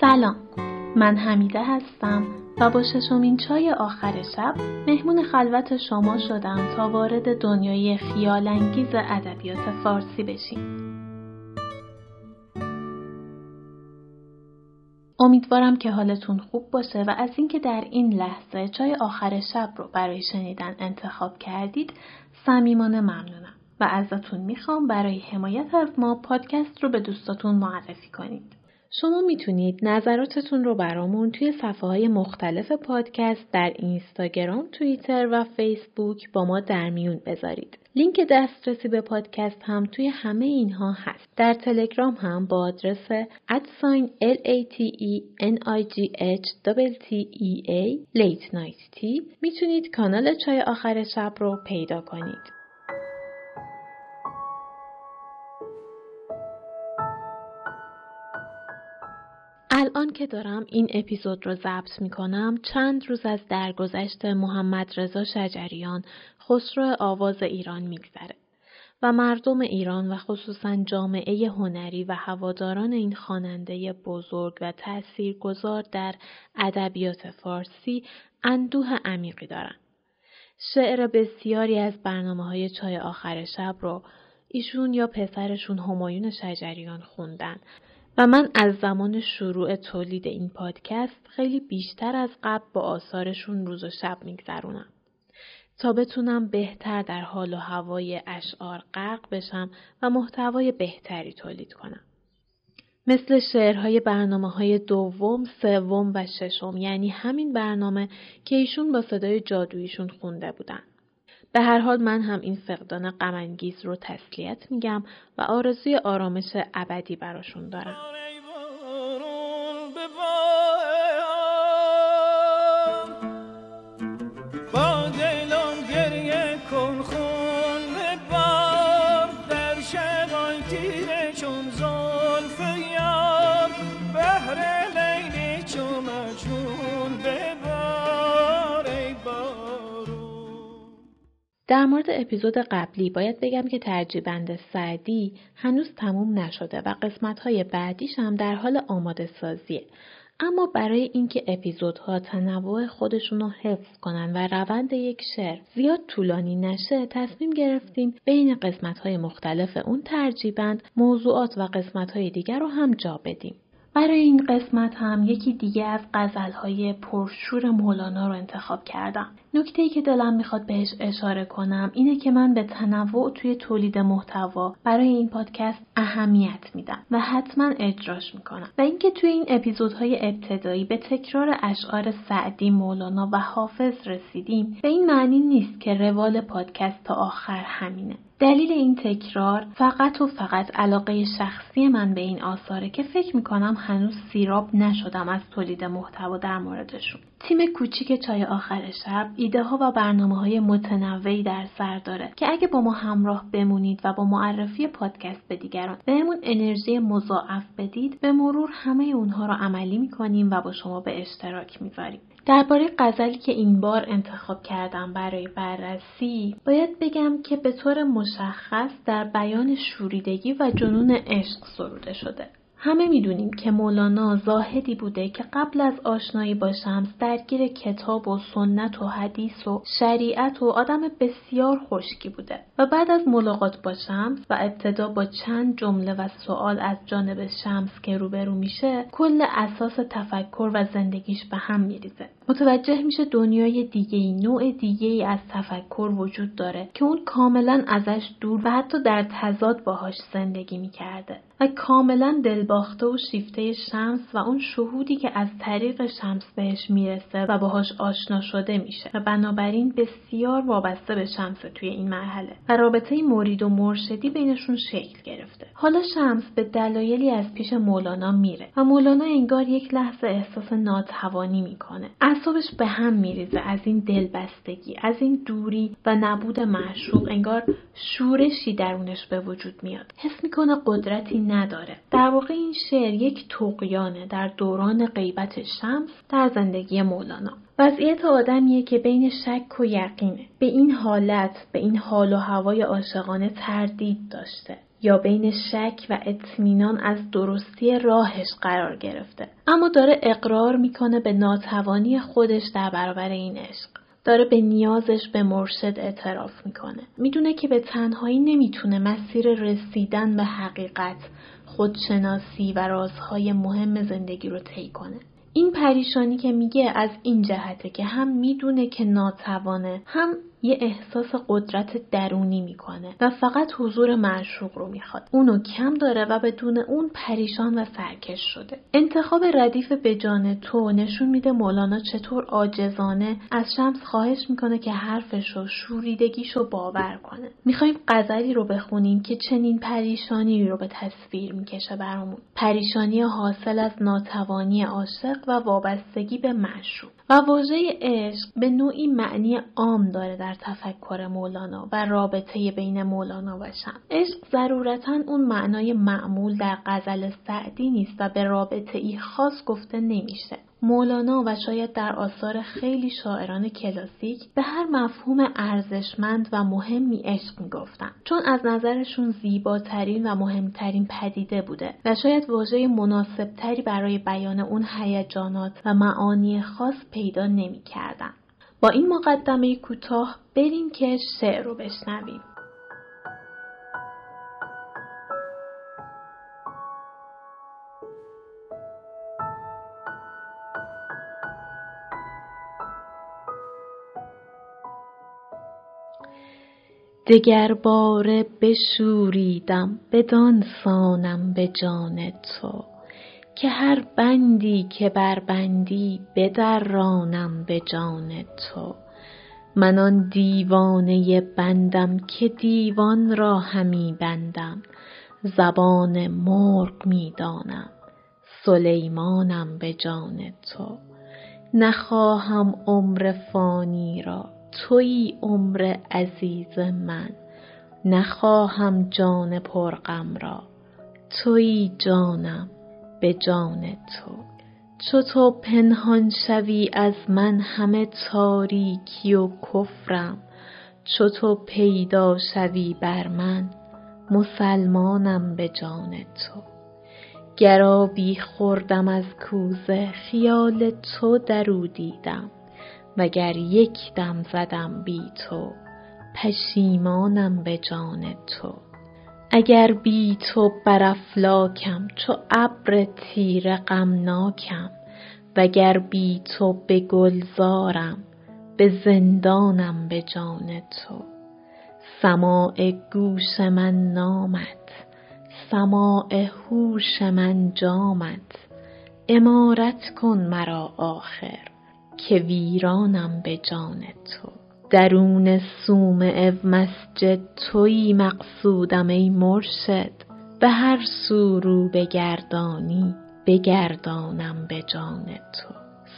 سلام من حمیده هستم و با ششمین چای آخر شب مهمون خلوت شما شدم تا وارد دنیای خیالانگیز ادبیات فارسی بشیم امیدوارم که حالتون خوب باشه و از اینکه در این لحظه چای آخر شب رو برای شنیدن انتخاب کردید صمیمانه ممنونم و ازتون می‌خوام برای حمایت از ما پادکست رو به دوستاتون معرفی کنید. شما می‌تونید نظراتتون رو برامون توی صفحه های مختلف پادکست در اینستاگرام، توییتر و فیسبوک با ما در میون بذارید. لینک دسترسی به پادکست هم توی همه اینها هست. در تلگرام هم با آدرس ادساین late night می‌تونید کانال چای آخر شب رو پیدا کنید. الان که دارم این اپیزود رو ضبط می کنم چند روز از درگذشت محمد رضا شجریان خسرو آواز ایران میگذره و مردم ایران و خصوصا جامعه هنری و هواداران این خواننده بزرگ و تاثیرگذار در ادبیات فارسی اندوه عمیقی دارن. شعر بسیاری از برنامه های چای آخر شب رو ایشون یا پسرشون همایون شجریان خوندن و من از زمان شروع تولید این پادکست خیلی بیشتر از قبل با آثارشون روز و شب میگذرونم. تا بتونم بهتر در حال و هوای اشعار غرق بشم و محتوای بهتری تولید کنم. مثل شعرهای برنامه های دوم، سوم و ششم یعنی همین برنامه که ایشون با صدای جادوییشون خونده بودن. به هر حال من هم این فقدان غمانگیز رو تسلیت میگم و آرزوی آرامش ابدی براشون دارم. در مورد اپیزود قبلی باید بگم که ترجیبند سعدی هنوز تموم نشده و قسمت های بعدیش هم در حال آماده سازیه. اما برای اینکه اپیزودها تنوع خودشون رو حفظ کنن و روند یک شعر زیاد طولانی نشه تصمیم گرفتیم بین قسمت های مختلف اون ترجیبند موضوعات و قسمت های دیگر رو هم جا بدیم. برای این قسمت هم یکی دیگه از غزلهای پرشور مولانا رو انتخاب کردم. نکته ای که دلم می‌خواد بهش اشاره کنم اینه که من به تنوع توی تولید محتوا برای این پادکست اهمیت میدم و حتما اجراش می‌کنم و اینکه توی این اپیزودهای ابتدایی به تکرار اشعار سعدی مولانا و حافظ رسیدیم به این معنی نیست که روال پادکست تا آخر همینه دلیل این تکرار فقط و فقط علاقه شخصی من به این آثاره که فکر می‌کنم هنوز سیراب نشدم از تولید محتوا در موردشون. تیم کوچیک چای آخر شب ایده ها و برنامه های متنوعی در سر داره که اگه با ما همراه بمونید و با معرفی پادکست به دیگران بهمون انرژی مضاعف بدید به مرور همه اونها رو عملی می‌کنیم و با شما به اشتراک می‌ذاریم. درباره غزلی که این بار انتخاب کردم برای بررسی باید بگم که به طور مشخص در بیان شوریدگی و جنون عشق سروده شده. همه می‌دونیم که مولانا زاهدی بوده که قبل از آشنایی با شمس درگیر کتاب و سنت و حدیث و شریعت و آدم بسیار خشکی بوده و بعد از ملاقات با شمس و ابتدا با چند جمله و سوال از جانب شمس که روبرو میشه کل اساس تفکر و زندگیش به هم میریزه. متوجه میشه دنیای دیگه ای نوع دیگه ای از تفکر وجود داره که اون کاملا ازش دور و حتی در تضاد باهاش زندگی می‌کرده و کاملا دلباخته و شیفته شمس و اون شهودی که از طریق شمس بهش می‌رسه و باهاش آشنا شده میشه و بنابراین بسیار وابسته به شمس توی این مرحله و رابطه مرید و مرشدی بینشون شکل گرفته. حالا شمس به دلایلی از پیش مولانا میره و مولانا انگار یک لحظه احساس ناتوانی می‌کنه. اعصابش به هم میریزه. از این دلبستگی از این دوری و نبود معشوق انگار شورشی درونش به وجود میاد. حس می‌کنه قدرتی نداره. در واقع این شعر یک توقیانه در دوران غیبت شمس در زندگی مولانا. وضعیت آدمیه که بین شک و یقینه. به این حالت به این حال و هوای عاشقانه تردید داشته. یا بین شک و اطمینان از درستی راهش قرار گرفته. اما داره اقرار می‌کنه به ناتوانی خودش در برابر این عشق. داره به نیازش به مرشد اعتراف می‌کنه. می‌دونه که به تنهایی نمی‌تونه مسیر رسیدن به حقیقت خودشناسی و رازهای مهم زندگی رو طی کنه. این پریشانی که میگه از این جهته که هم می‌دونه که ناتوانه هم یه احساس قدرت درونی می‌کنه و فقط حضور معشوق رو می‌خواد. اونو کم داره و بدون اون پریشان و سرکش شده. انتخاب ردیف به جان تو نشون میده مولانا چطور عاجزانه از شمس خواهش می‌کنه که حرفش رو شوریدگیش رو باور کنه. می‌خوایم غزلی رو بخونیم که چنین پریشانی رو به تصویر می‌کشه برامون. پریشانی حاصل از ناتوانی عاشق و وابستگی به معشوق. و واژه عشق به نوعی معنی عام داره در تفکر مولانا و رابطه بین مولانا و شم عشق ضرورتا اون معنای معمول در غزل سعدی نیست و به رابطه ای خاص گفته نمیشه. مولانا و شاید در آثار خیلی شاعران کلاسیک به هر مفهوم ارزشمند و مهمی عشق می‌گفتن چون از نظرشون زیباترین و مهمترین پدیده بوده و شاید واژه مناسبتری برای بیان اون هیجانات و معانی خاص پیدا نمی‌کردن. با این مقدمه کوتاه بریم که شعر رو بشنویم. دگر باره بشوریدم بدان سانم به جان تو که هر بندی که بربندی بدرانم به جان تو. من آن دیوانه بندم که دیوان را همی بندم زبان مرغ می دانم سلیمانم به جان تو. نخواهم عمر فانی را تویی عمر عزیز من. نخواهم جان پرغم را. تویی جانم به جان تو. چو تو پنهان شوی از من همه تاریکی و کفرم. چو تو پیدا شوی بر من مسلمانم به جان تو. گرابی خوردم از کوزه خیال تو درو دیدم. وگر یک دم زدم بی تو پشیمانم به جان تو. اگر بی تو بر افلاکم چو ابر تیره غمناکم. وگر بی تو به گلزارم به زندانم به جان تو. سماع گوش من نامت سماع هوش من جامت. امارت کن مرا آخر. که ویرانم به جان تو. درون صومعه مسجد تویی مقصودم ای مرشد. به هر سو رو بگردانی بگردانم به جان تو.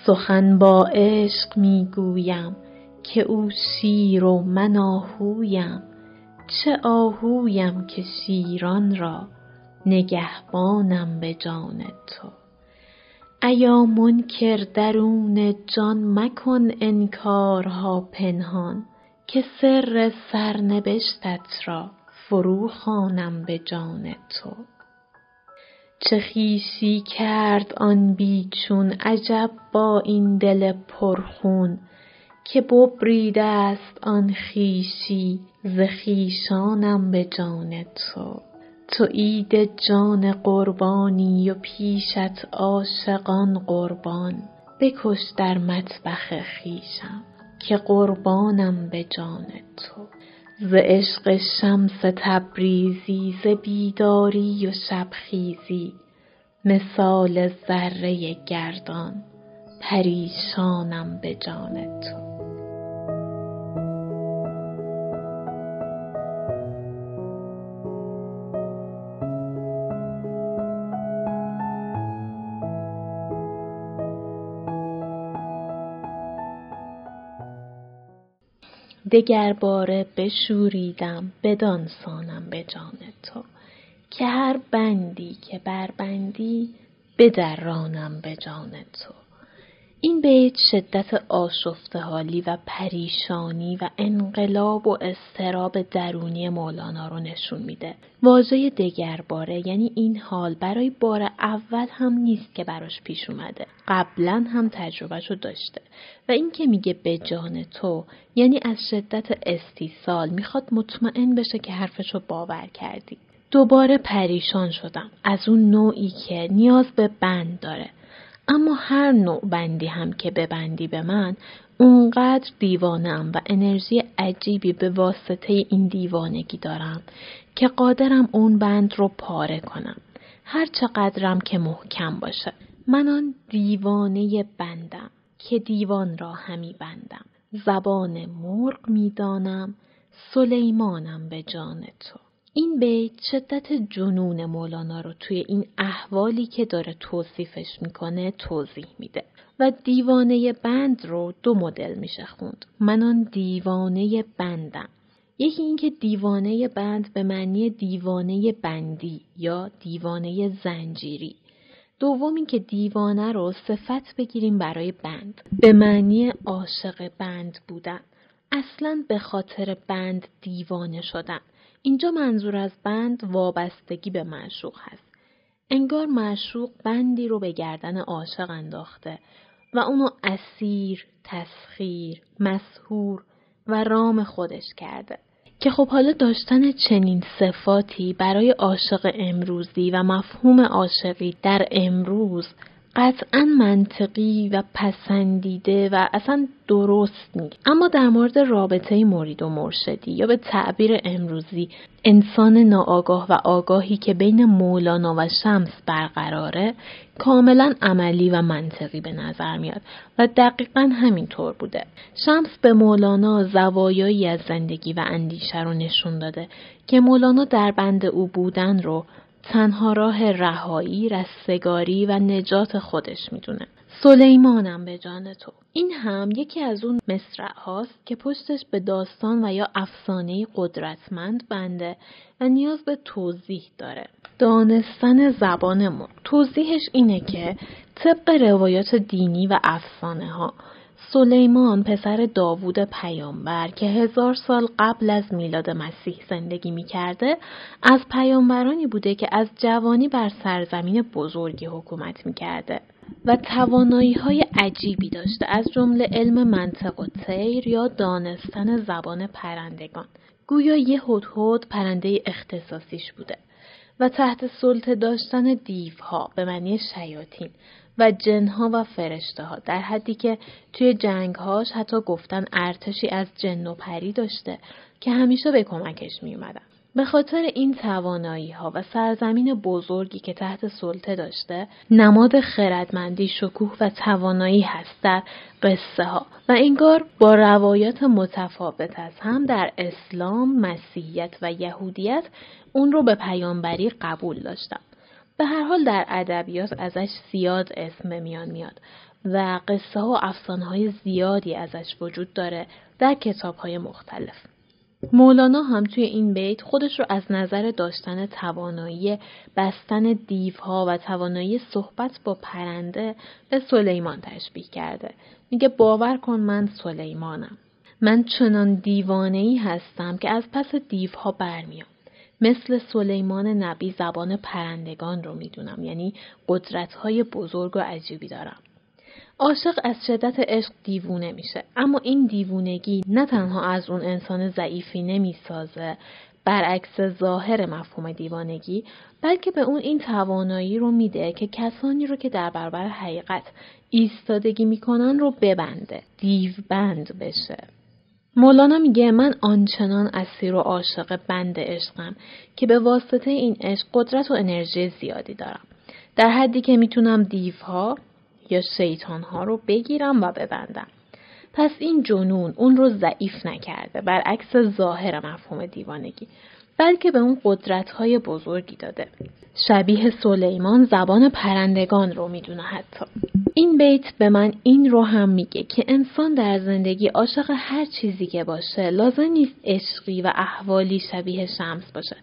سخن با عشق می گویم که او شیر و من آهویم. چه آهویم که شیران را نگهبانم به جان تو. ایا منکر درون جان مکن انکارها پنهان که سر سرنبشتت را فرو خوانم به جان تو. چه خویشی کرد آن بیچون عجب با این دل پرخون که ببریده است آن خویشی ز خویشانم به جان تو. تو عید جان قربانی و پیشت عاشقان قربان. بکش در مطبخ خویشم که قربانم به جان تو. ز عشق شمس تبریزی ز بیداری و شبخیزی. مثال ذره گردان پریشانم به جان تو. دگر باره بشوریدم بدان سانم به جان تو که هر بندی که بربندی بدرانم به جان تو. این بیت شدت آشفته حالی و پریشانی و انقلاب و استراب درونی مولانا رو نشون میده. واژه دگرباره یعنی این حال برای بار اول هم نیست که براش پیش اومده. قبلا هم تجربهشو داشته و این که میگه به جان تو یعنی از شدت استیصال می‌خواد مطمئن بشه که حرفشو باور کردی. دوباره پریشان شدم از اون نوعی که نیاز به بند داره اما هر نوع بندی هم که ببندی به من اونقدر دیوانم و انرژی عجیبی به واسطه این دیوانگی دارم که قادرم اون بند رو پاره کنم. هر چقدرم که محکم باشه. من آن دیوانه بندم که دیوان را همی بندم. زبان مرغ می‌دانم سلیمانم به جان تو. این بیت شدت جنون مولانا رو توی این احوالی که داره توصیفش می‌کنه توضیح میده. و دیوانه بند رو دو مدل میشه خوند. من آن دیوانه بندم. یکی اینکه دیوانه بند به معنی دیوانه بندی یا دیوانه زنجیری. دوم اینکه دیوانه رو صفت بگیریم برای بند. به معنی عاشق بند بودن. اصلا به خاطر بند دیوانه شدن اینجا منظور از بند وابستگی به معشوق هست. انگار معشوق بندی رو به گردن عاشق انداخته و اونو اسیر، تسخیر، مسهور و رام خودش کرده. که خب حالا داشتن چنین صفاتی برای عاشق امروزی و مفهوم عاشقی در امروز قطعا منطقی و پسندیده و اصلا درست نیست اما در مورد رابطه مرید و مرشدی یا به تعبیر امروزی انسان ناآگاه و آگاهی که بین مولانا و شمس برقراره کاملا عملی و منطقی به نظر میاد و دقیقا همینطور بوده. شمس به مولانا زوایایی از زندگی و اندیشه رو نشون داده که مولانا در بند او بودن رو تنها راه رهایی، رستگاری و نجات خودش می‌دونه. سلیمانم به جان تو. این هم یکی از اون مصرع هاست که پشتش به داستان و یا افسانه قدرتمند بنده و نیاز به توضیح داره. دانستن زبان ما. توضیحش اینه که طبق روایات دینی و افسانه ها سلیمان پسر داوود پیامبر که هزار سال قبل از میلاد مسیح زندگی می کرده از پیامبرانی بوده که از جوانی بر سرزمین بزرگی حکومت می کرده و توانایی های عجیبی داشته از جمله علم منطق و تیر یا دانستن زبان پرندگان. گویا یه هدهد پرنده اختصاصیش بوده و تحت سلطه داشتن دیوها به معنی شیاطین و جنها و فرشته ها در حدی که توی جنگهاش حتی گفتن ارتشی از جن و پری داشته که همیشه به کمکش می اومدن. به خاطر این توانایی ها و سرزمین بزرگی که تحت سلطه داشته نماد خردمندی شکوه و توانایی هست در قصه ها و انگار با روایات متفاوت از هم در اسلام، مسیحیت و یهودیت اون رو به پیامبری قبول داشتن. به هر حال در ادبیات ازش زیاد اسم میان میاد و قصه و افسانه های زیادی ازش وجود داره در کتاب های مختلف. مولانا هم توی این بیت خودش رو از نظر داشتن توانایی بستن دیوها و توانایی صحبت با پرنده به سلیمان تشبیه کرده. میگه باور کن من سلیمانم. من چنان دیوانه ای هستم که از پس دیوها برمیام. مثل سلیمان نبی زبان پرندگان رو می‌دونم. یعنی قدرت های بزرگ و عجیبی دارم. عاشق از شدت عشق دیوونه میشه. اما این دیوونگی نه تنها از اون انسان ضعیفی نمی‌سازه برعکس ظاهر مفهوم دیوانگی بلکه به اون این توانایی رو میده که کسانی رو که در برابر حقیقت ایستادگی می‌کنن رو ببنده دیو بند بشه. مولانا میگه من آنچنان اسیر و عاشق بند عشقم که به واسطه این عشق قدرت و انرژی زیادی دارم. در حدی که می‌تونم دیوها یا شیطانها رو بگیرم و ببندم. پس این جنون اون رو ضعیف نکرده برعکس ظاهر مفهوم دیوانگی بلکه به اون قدرت های بزرگی داده. شبیه سلیمان زبان پرندگان رو می‌دونه حتی. این بیت به من این رو هم میگه که انسان در زندگی عاشق هر چیزی که باشه لازم نیست عشقی و احوالی شبیه شمس باشه.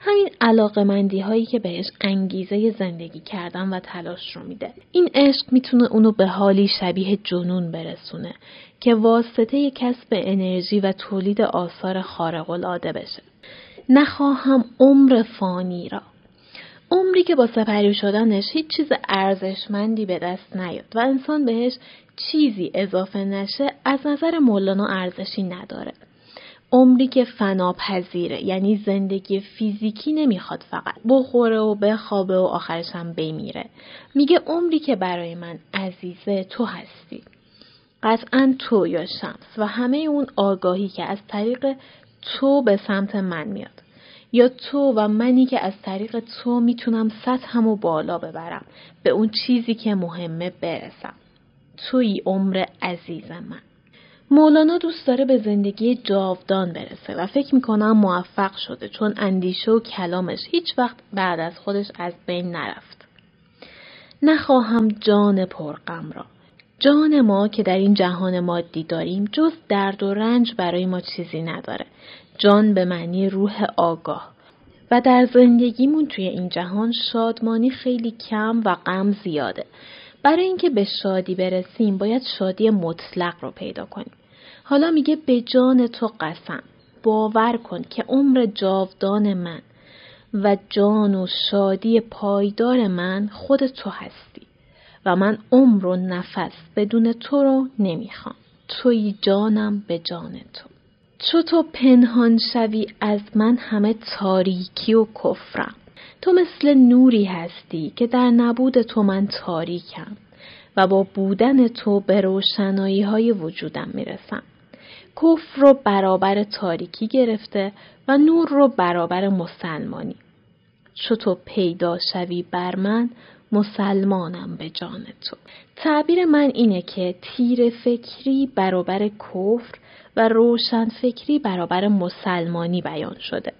همین علاقمندی هایی که بهش انگیزه زندگی کردن و تلاش رو میده. این عشق می‌تونه اونو به حالی شبیه جنون برسونه که واسطه کسب انرژی و تولید آثار خارق العاده بشه. نخواهم عمر فانی را. عمری که با سپری شدنش هیچ چیز ارزشمندی به دست نیاد و انسان بهش چیزی اضافه نشه از نظر مولانا ارزشی نداره. عمری که فناپذیره یعنی زندگی فیزیکی نمی‌خواد فقط. بخوره و بخوابه و آخرش هم بمیره. میگه عمری که برای من عزیزه تو هستی. قطعا تو یا شمس. و همه اون آگاهی که از طریق تو به سمت من میاد یا تو و منی که از طریق تو می‌تونم سطحمو بالا ببرم به اون چیزی که مهمه برسم توی عمر عزیز من مولانا دوست داره به زندگی جاودان برسه و فکر می‌کنم موفق شده چون اندیشه و کلامش هیچ وقت بعد از خودش از بین نرفت. نخواهم جان پرغم را. جان ما که در این جهان مادی داریم جز درد و رنج برای ما چیزی نداره. جان به معنی روح آگاه. و در زندگیمون توی این جهان شادمانی خیلی کم و غم زیاده. برای اینکه به شادی برسیم باید شادی مطلق رو پیدا کنیم. حالا میگه به جان تو قسم باور کن که عمر جاودان من و جان و شادی پایدار من خود تو هستی و من عمر و نفس بدون تو رو نمی‌خوام توی جانم به جان تو چو تو پنهان شوی از من همه تاریکی و کفرم تو مثل نوری هستی که در نبود تو من تاریکم و با بودن تو به روشنایی های وجودم می‌رسم. کفر رو برابر تاریکی گرفته و نور رو برابر مسلمانی. چو تو پیدا شوی بر من مسلمانم به جان تو. تعبیر من اینه که تیر فکری برابر کفر و روشن فکری برابر مسلمانی بیان شده.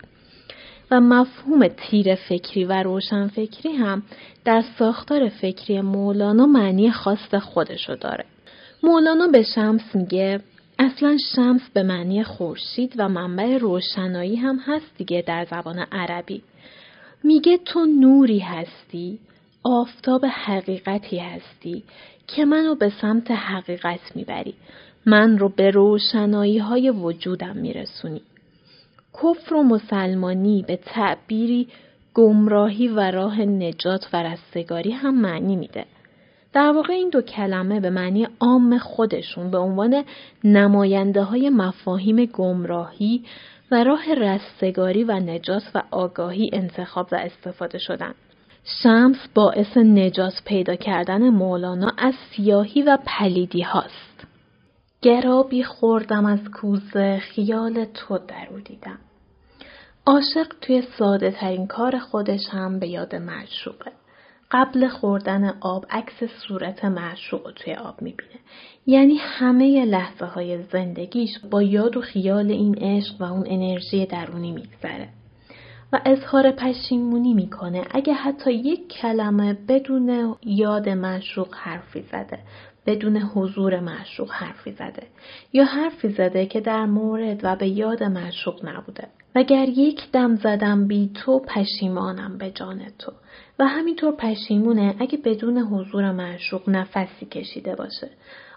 و مفهوم تیر فکری و روشن فکری هم در ساختار فکری مولانا معنی خاص خودشو داره. مولانا به شمس میگه اصلا شمس به معنی خورشید و منبع روشنایی هم هست دیگه در زبان عربی. میگه تو نوری هستی، آفتاب حقیقتی هستی که منو به سمت حقیقت می‌بری. من رو به روشنایی های وجودم میرسونی. کفر و مسلمانی به تعبیری گمراهی و راه نجات و رستگاری هم معنی میده. در واقع این دو کلمه به معنی عام خودشون به عنوان نماینده های مفاهیم گمراهی و راه رستگاری و نجات و آگاهی انتخاب و استفاده شدن. شمس باعث نجات پیدا کردن مولانا از سیاهی و پلیدی هاست. گرابی خوردم از کوزه خیال تو درو دیدم. عاشق توی ساده ترین کار خودش هم به یاد معشوقه. قبل خوردن آب عکس صورت معشوق توی آب می‌بینه. یعنی همه لحظه های زندگیش با یاد و خیال این عشق و اون انرژی درونی میگذره. و اظهار پشیمونی می‌کنه. اگه حتی یک کلمه بدون یاد معشوق حرفی زده بدون حضور معشوق حرفی زده یا حرفی زده که در مورد و به یاد معشوق نبوده. وگر یک دم زدم بی تو پشیمانم به جان تو. و همینطور پشیمونه اگه بدون حضور معشوق نفسی کشیده باشه.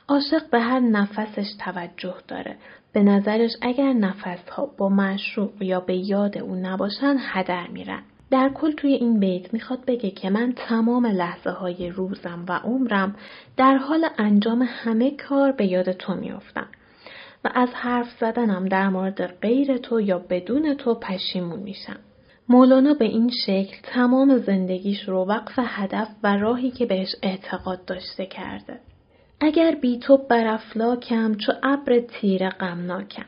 عاشق به هر نفسش توجه داره. به نظرش اگر نفسها با معشوق یا به یاد او نباشن هدر میرن در کل توی این بیت می‌خواد بگه که من تمام لحظه های روزم و عمرم در حال انجام همه کار به یاد تو میافتم و از حرف زدنم در مورد غیر تو یا بدون تو پشیمون میشم. مولانا به این شکل تمام زندگیش رو وقف هدف و راهی که بهش اعتقاد داشته کرده. اگر بی تو بر افلاکم چو ابر تیره غمناکم.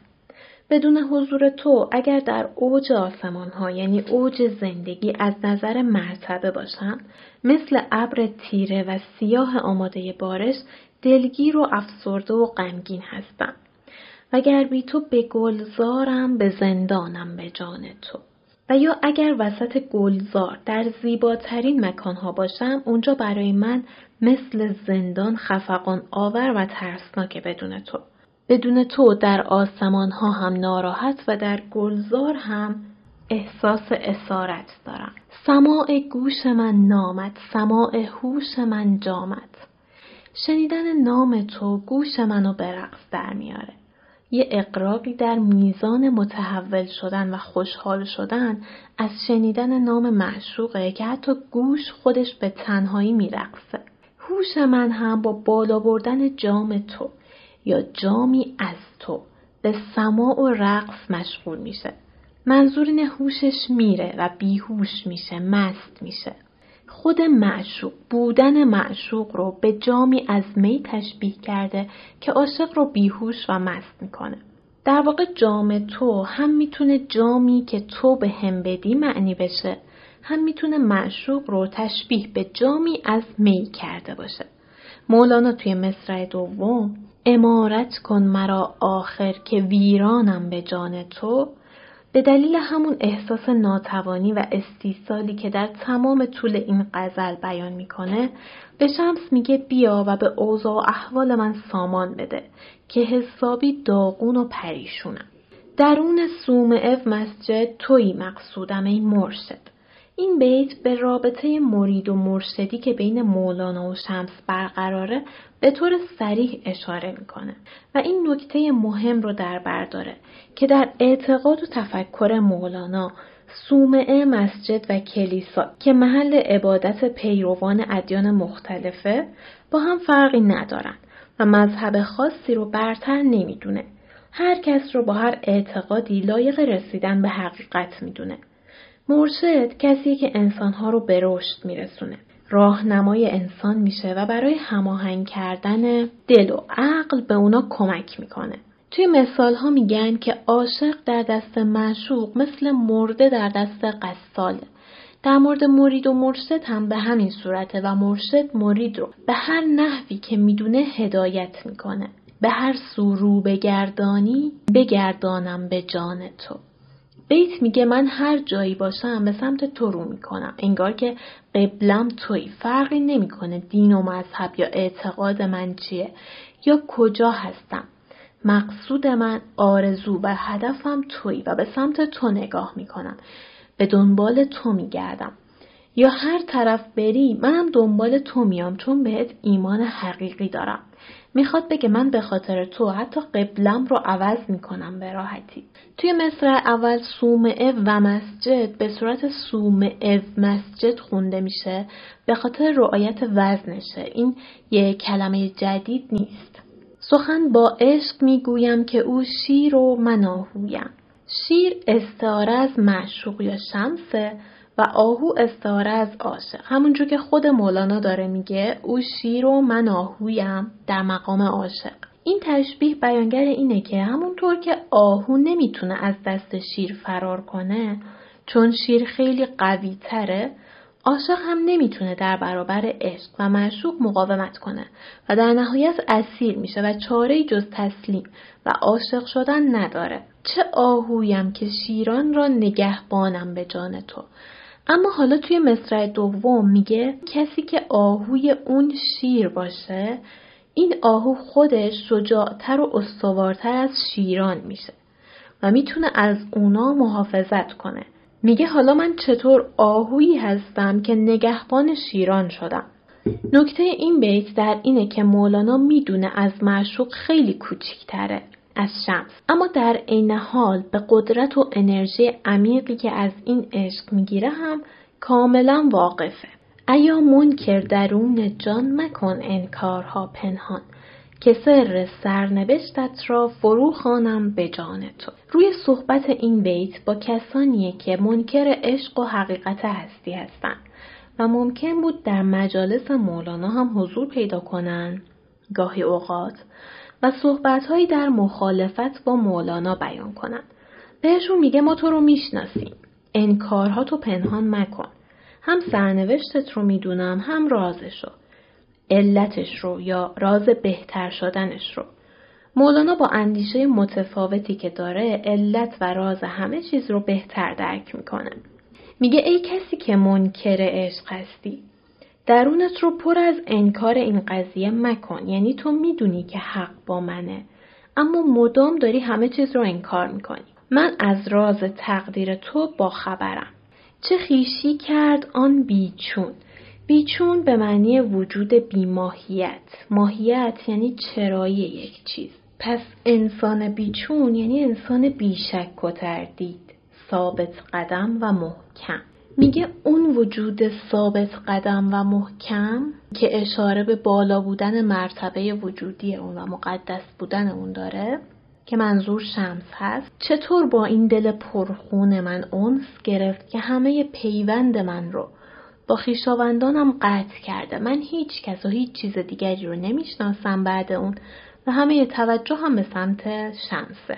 بدون حضور تو اگر در اوج آسمان ها یعنی اوج زندگی از نظر مرتبه باشم مثل ابر تیره و سیاه آماده بارش دلگیر و افسرده و غمگین هستم. وگر بی تو به گلزارم به زندانم به جان تو. و یا اگر وسط گلزار در زیباترین مکانها باشم اونجا برای من مثل زندان خفقان آور و ترسناک بدون تو. بدون تو در آسمان ها هم ناراحت و در گلزار هم احساس اسارت دارم. سماع گوش من نامت سماع هوش من جامت شنیدن نام تو گوش منو به رقص در میاره. یه اقرابی در میزان متحول شدن و خوشحال شدن از شنیدن نام معشوقه که حتی گوش خودش به تنهایی میرقصه. هوش من هم با بالا بردن جام تو یا جامی از تو به سماع و رقص مشغول میشه. منظور اینه هوشش میره و بیهوش میشه مست میشه. خود معشوق بودن معشوق رو به جامی از می تشبیه کرده که عاشق رو بیهوش و مست می‌کنه. در واقع جام تو هم می‌تونه جامی که تو به هم بدی معنی بشه هم می‌تونه معشوق رو تشبیه به جامی از می کرده باشه. مولانا توی مصرع دوم امارت کن مرا آخر که ویرانم به جان تو به دلیل همون احساس ناتوانی و استیصالی که در تمام طول این غزل بیان می‌کنه به شمس میگه بیا و به اوضاع و احوال من سامان بده که حسابی داغون و پریشونم. درون سومعه مسجد توی مقصودم ای مرشد. این بیت به رابطه مرید و مرشدی که بین مولانا و شمس برقراره به طور سریح اشاره می‌کنه و این نکته مهم رو در برداره که در اعتقاد و تفکر مولانا سومعه مسجد و کلیسا که محل عبادت پیروان ادیان مختلفه با هم فرقی ندارن و مذهب خاصی رو برتر نمی‌دونه. هر کس رو با هر اعتقادی لایق رسیدن به حقیقت می‌دونه. مرشد کسی که انسانها رو به رشد میرسونه. راهنمای انسان میشه و برای هماهنگ کردن دل و عقل به اونا کمک می‌کنه. توی مثال ها میگن که عاشق در دست معشوق مثل مرده در دست قصاله. در مورد مرید و مرشد هم به همین صورته و مرشد مرید رو به هر نحوی که می‌دونه هدایت می‌کنه. به هر سو بگردانی بگردانم به جان تو. بیت میگه من هر جایی باشم به سمت تو رو می‌کنم. انگار که قبلم توی. فرقی نمی‌کنه دین و مذهب یا اعتقاد من چیه. یا کجا هستم. مقصود من آرزو و هدفم توی و به سمت تو نگاه می‌کنم. به دنبال تو میگردم. یا هر طرف بری منم دنبال تو میام چون بهت ایمان حقیقی دارم. می‌خواد بگه من به خاطر تو حتی قبلم رو عوض می‌کنم به راحتی. توی مصر اول سومعه و مسجد به صورت سومعه مسجد خونده میشه به خاطر رعایت وزنشه. این یه کلمه جدید نیست. سخن با عشق می‌گویم که او شیر و من آهویم شیر استعاره از معشوق یا شمسه و آهو استعاره از عاشق. همونجور که خود مولانا داره میگه او شیر و من آهویم در مقام عاشق. این تشبیه بیانگر اینه که همونطور که آهو نمی‌تونه از دست شیر فرار کنه چون شیر خیلی قوی تره عاشق هم نمی‌تونه در برابر عشق و معشوق مقاومت کنه و در نهایت اسیر میشه و چاره جز تسلیم و عاشق شدن نداره. چه آهویم که شیران را نگهبانم به جان تو. اما حالا توی مصرع دوم میگه کسی که آهوی اون شیر باشه این آهو خودش شجاعتر و استوارتر از شیران میشه و می‌تونه از اونا محافظت کنه. میگه حالا من چطور آهویی هستم که نگهبان شیران شدم. نکته این بیت در اینه که مولانا می‌دونه از معشوق خیلی کوچیکتره از شمس. اما در عین حال به قدرت و انرژی عمیقی که از این عشق می‌گیره هم کاملا واقفه. ایا منکر درون جان مکن انکارها پنهان که سر سرنوشتت را فرو خانم به جان تو. روی صحبت این بیت با کسانیه که منکر عشق و حقیقت هستی هستند. و ممکن بود در مجالس مولانا هم حضور پیدا کنند. گاهی اوقات و صحبتهایی در مخالفت با مولانا بیان کنند. بهشون میگه ما تو رو می‌شناسیم. انکارها تو پنهان مکن. هم سرنوشتت رو می‌دونم هم رازش رو. علتش رو یا راز بهتر شدنش رو. مولانا با اندیشه متفاوتی که داره علت و راز همه چیز رو بهتر درک می‌کنه. میگه ای کسی که منکر عشق هستی درونت رو پر از انکار این قضیه مکن. یعنی تو می‌دونی که حق با منه. اما مدام داری همه چیز رو انکار می‌کنی. من از راز تقدیر تو با خبرم. چه خیشی کرد آن بیچون؟ بیچون به معنی وجود بیماهیت. ماهیت یعنی چرایی یک چیز. پس انسان بیچون یعنی انسان بیشک و تردید ثابت قدم و محکم. میگه اون وجود ثابت قدم و محکم که اشاره به بالا بودن مرتبه وجودی اون و مقدس بودن اون داره که منظور شمس هست. چطور با این دل پرخون من اونس گرفت که همه پیوند من رو با خیشاوندانم قطع کرده؟ من هیچ کس و هیچ چیز دیگری رو نمی‌شناسم بعد اون و همه توجه هم به سمت شمسه.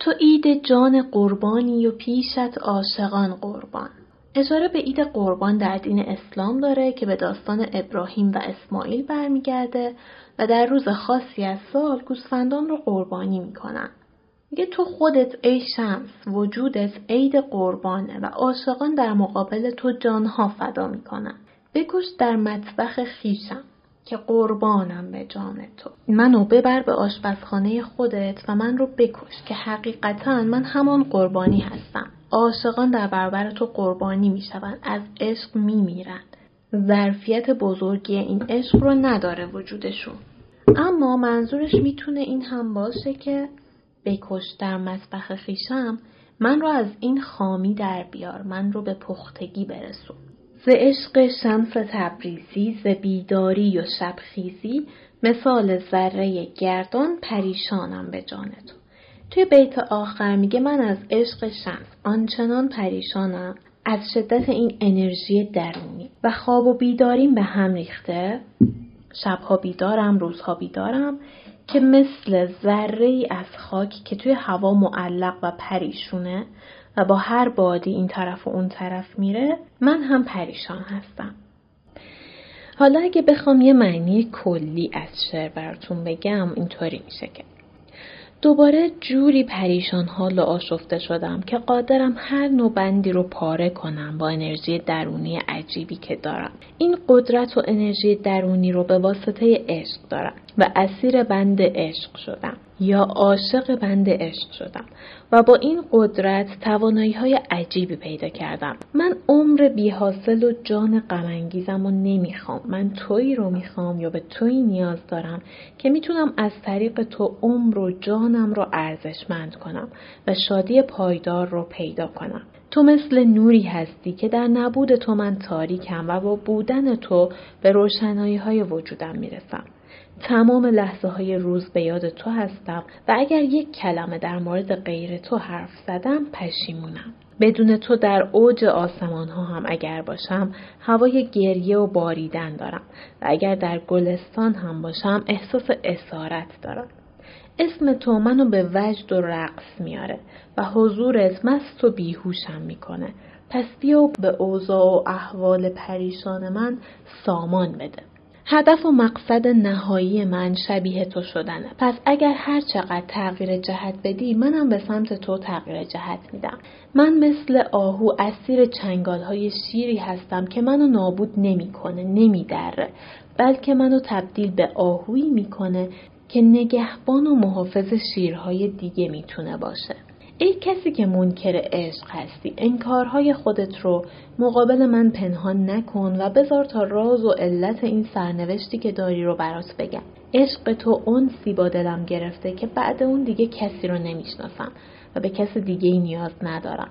تو عید جان قربانی و پیشت عاشقان قربان. اشاره به عید قربان در دین اسلام داره که به داستان ابراهیم و اسماعیل برمیگرده و در روز خاصی از سال گوسفندان رو قربانی می‌کنن. میگه تو خودت ای شمس وجودت عید قربانه و عاشقان در مقابل تو جانها فدا می‌کنن. بکش در مطبخ خیشم که قربانم به جان تو منو ببر به آشپزخانه خودت و من رو بکش که حقیقتا من همان قربانی هستم عاشقان در برابر تو قربانی می‌شوند از عشق میمیرند. ظرفیت بزرگی این عشق رو نداره وجودشون. اما منظورش می‌تونه این هم باشه که بکش در مسبخ خیشم من رو از این خامی در بیار من رو به پختگی برسون. ز عشق شمس تبریزی ز بیداری و شبخیزی مثال ذره گردان پریشانم به جان توی بیت آخر میگه من از عشق شمس آنچنان پریشانم از شدت این انرژی درونی و خواب و بیداریم به هم ریخته. شبها بیدارم روزها بیدارم که مثل ذره ای از خاک که توی هوا معلق و پریشونه و با هر بادی این طرف و اون طرف میره من هم پریشان هستم. حالا اگه بخوام یه معنی کلی از شعر براتون بگم اینطوری میشه که دوباره جوری پریشان حال و آشفته شدم که قادرم هر نوع بندی رو پاره کنم با انرژی درونی عجیبی که دارم. این قدرت و انرژی درونی رو به واسطه عشق دارم و اسیر بند عشق شدم یا عاشق بند عشق شدم و با این قدرت توانایی های عجیبی پیدا کردم. من عمر بی حاصل و جان غمانگیزم و نمی‌خوام. من تویی رو می‌خوام یا به تویی نیاز دارم که می‌تونم از طریق تو عمر و جانم رو ارزشمند کنم و شادی پایدار رو پیدا کنم. تو مثل نوری هستی که در نبود تو من تاریکم و با بودن تو به روشنایی های وجودم می‌رسم. تمام لحظه های روز به یاد تو هستم و اگر یک کلمه در مورد غیر تو حرف زدم پشیمونم. بدون تو در اوج آسمان ها هم اگر باشم هوای گریه و باریدن دارم و اگر در گلستان هم باشم احساس اسارت دارم. اسم تو منو به وجد و رقص میاره و حضورت مست و بیهوشم می‌کنه. پس بیا به اوضاع و احوال پریشان من سامان بده. هدف و مقصد نهایی من شبیه تو شدنه. پس اگر هر چقدر تغییر جهت بدی منم به سمت تو تغییر جهت میدم. من مثل آهو اسیر چنگال های شیری هستم که منو نابود نمی‌کنه نمیدره. بلکه منو تبدیل به آهویی می‌کنه که نگهبان و محافظ شیرهای دیگه می‌تونه باشه. ای کسی که منکر عشق هستی انکارهای خودت رو مقابل من پنهان نکن و بذار تا راز و علت این سرنوشتی که داری رو برات بگم. عشق تو اون با دلم گرفته که بعد اون دیگه کسی رو نمی‌شناسم و به کس دیگه ای نیاز ندارم.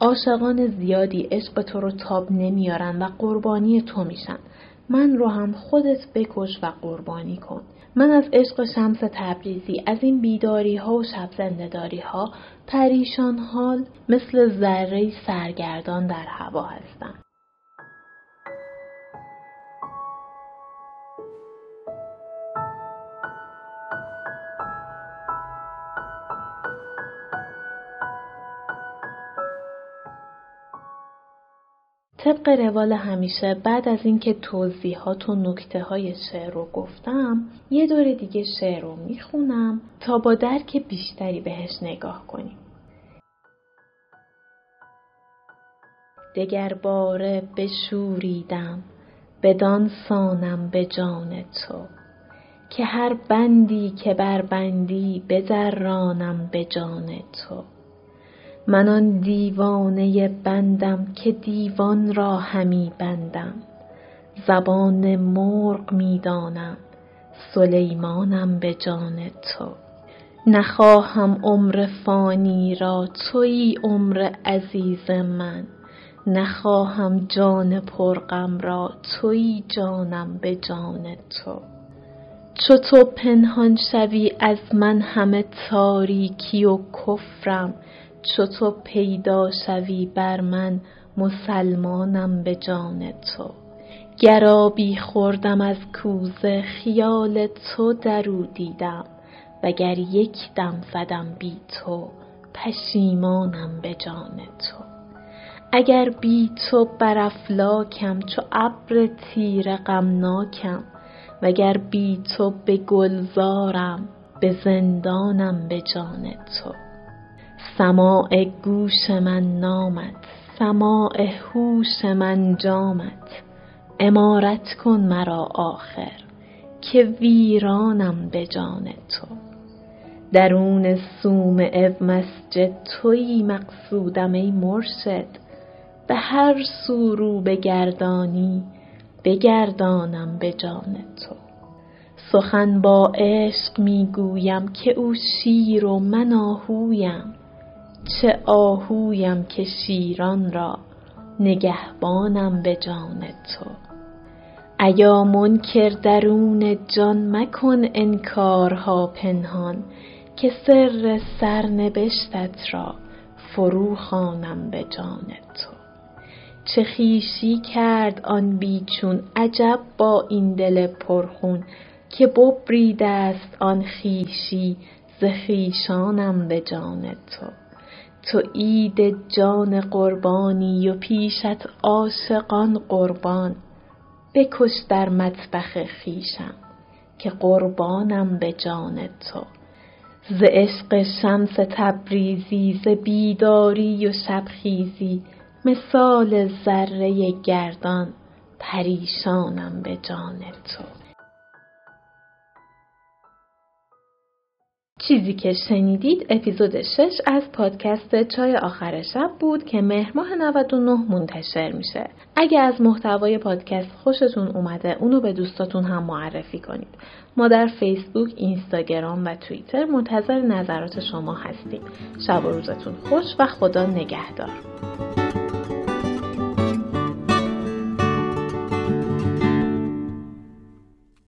عاشقان زیادی عشق تو رو تاب نمیارن و قربانی تو میشن. من رو هم خودت بکش و قربانی کن. من از عشق شمس تبریزی از این بیداری ها و شب زندداری ها پریشان حال مثل ذره سرگردان در هوا هستم. طبق روال همیشه بعد از اینکه توضیحات و نکته های شعر رو گفتم یه دور دیگه شعر رو می‌خونم تا با درک بیشتری بهش نگاه کنیم. دگر باره بشوریدم بدان سانم به جان تو که هر بندی که بر بندی بزرانم به جان تو من آن دیوانه بندم که دیوان را همی بندم. زبان مرغ می دانم سلیمانم به جان تو. نخواهم عمر فانی را تویی عمر عزیز من. نخواهم جان پرغم را تویی جانم به جان تو. چو تو پنهان شوی از من همه تاریکی و کفرم چو تو پیدا شوی بر من مسلمانم به جان تو. گر آبی خوردم از کوزه خیال تو در او دیدم. وگر یک دم زدم بی تو پشیمانم به جان تو. اگر بی تو بر افلاکم چو ابر تیره غمناکم. وگر بی تو به گلزارم به زندانم به جان تو. سماع گوش من نامت سماع هوش من جامت امارت کن مرا آخر که ویرانم به جان تو. درون صومعه مسجد تویی مقصودم ای مرشد. به هر سو رو بگردانی بگردانم به جان تو. سخن با عشق می گویم که او شیر و من آهویم. چه آهویم که شیران را نگهبانم به جان تو. ایا منکر درون جان مکن انکارها پنهان که سر سرنبشتت را فرو خوانم به جان تو. چه خویشی کرد آن بیچون عجب با این دل پرخون که ببریده ست آن خویشی ز خویشانم به جان تو. تو عید جان قربانی و پیشت عاشقان قربان. بکش در مطبخ خویشم که قربانم به جان تو. ز عشق شمس تبریزی ز بیداری و شبخیزی مثال ذره گردان پریشانم به جان تو. چیزی که شنیدید اپیزود 6 از پادکست چای آخر شب بود که مهر ماه 99 منتشر میشه. اگه از محتوای پادکست خوشتون اومده اونو به دوستاتون هم معرفی کنید. ما در فیسبوک، اینستاگرام و توییتر منتظر نظرات شما هستیم. شب و روزتون خوش و خدا نگهدار.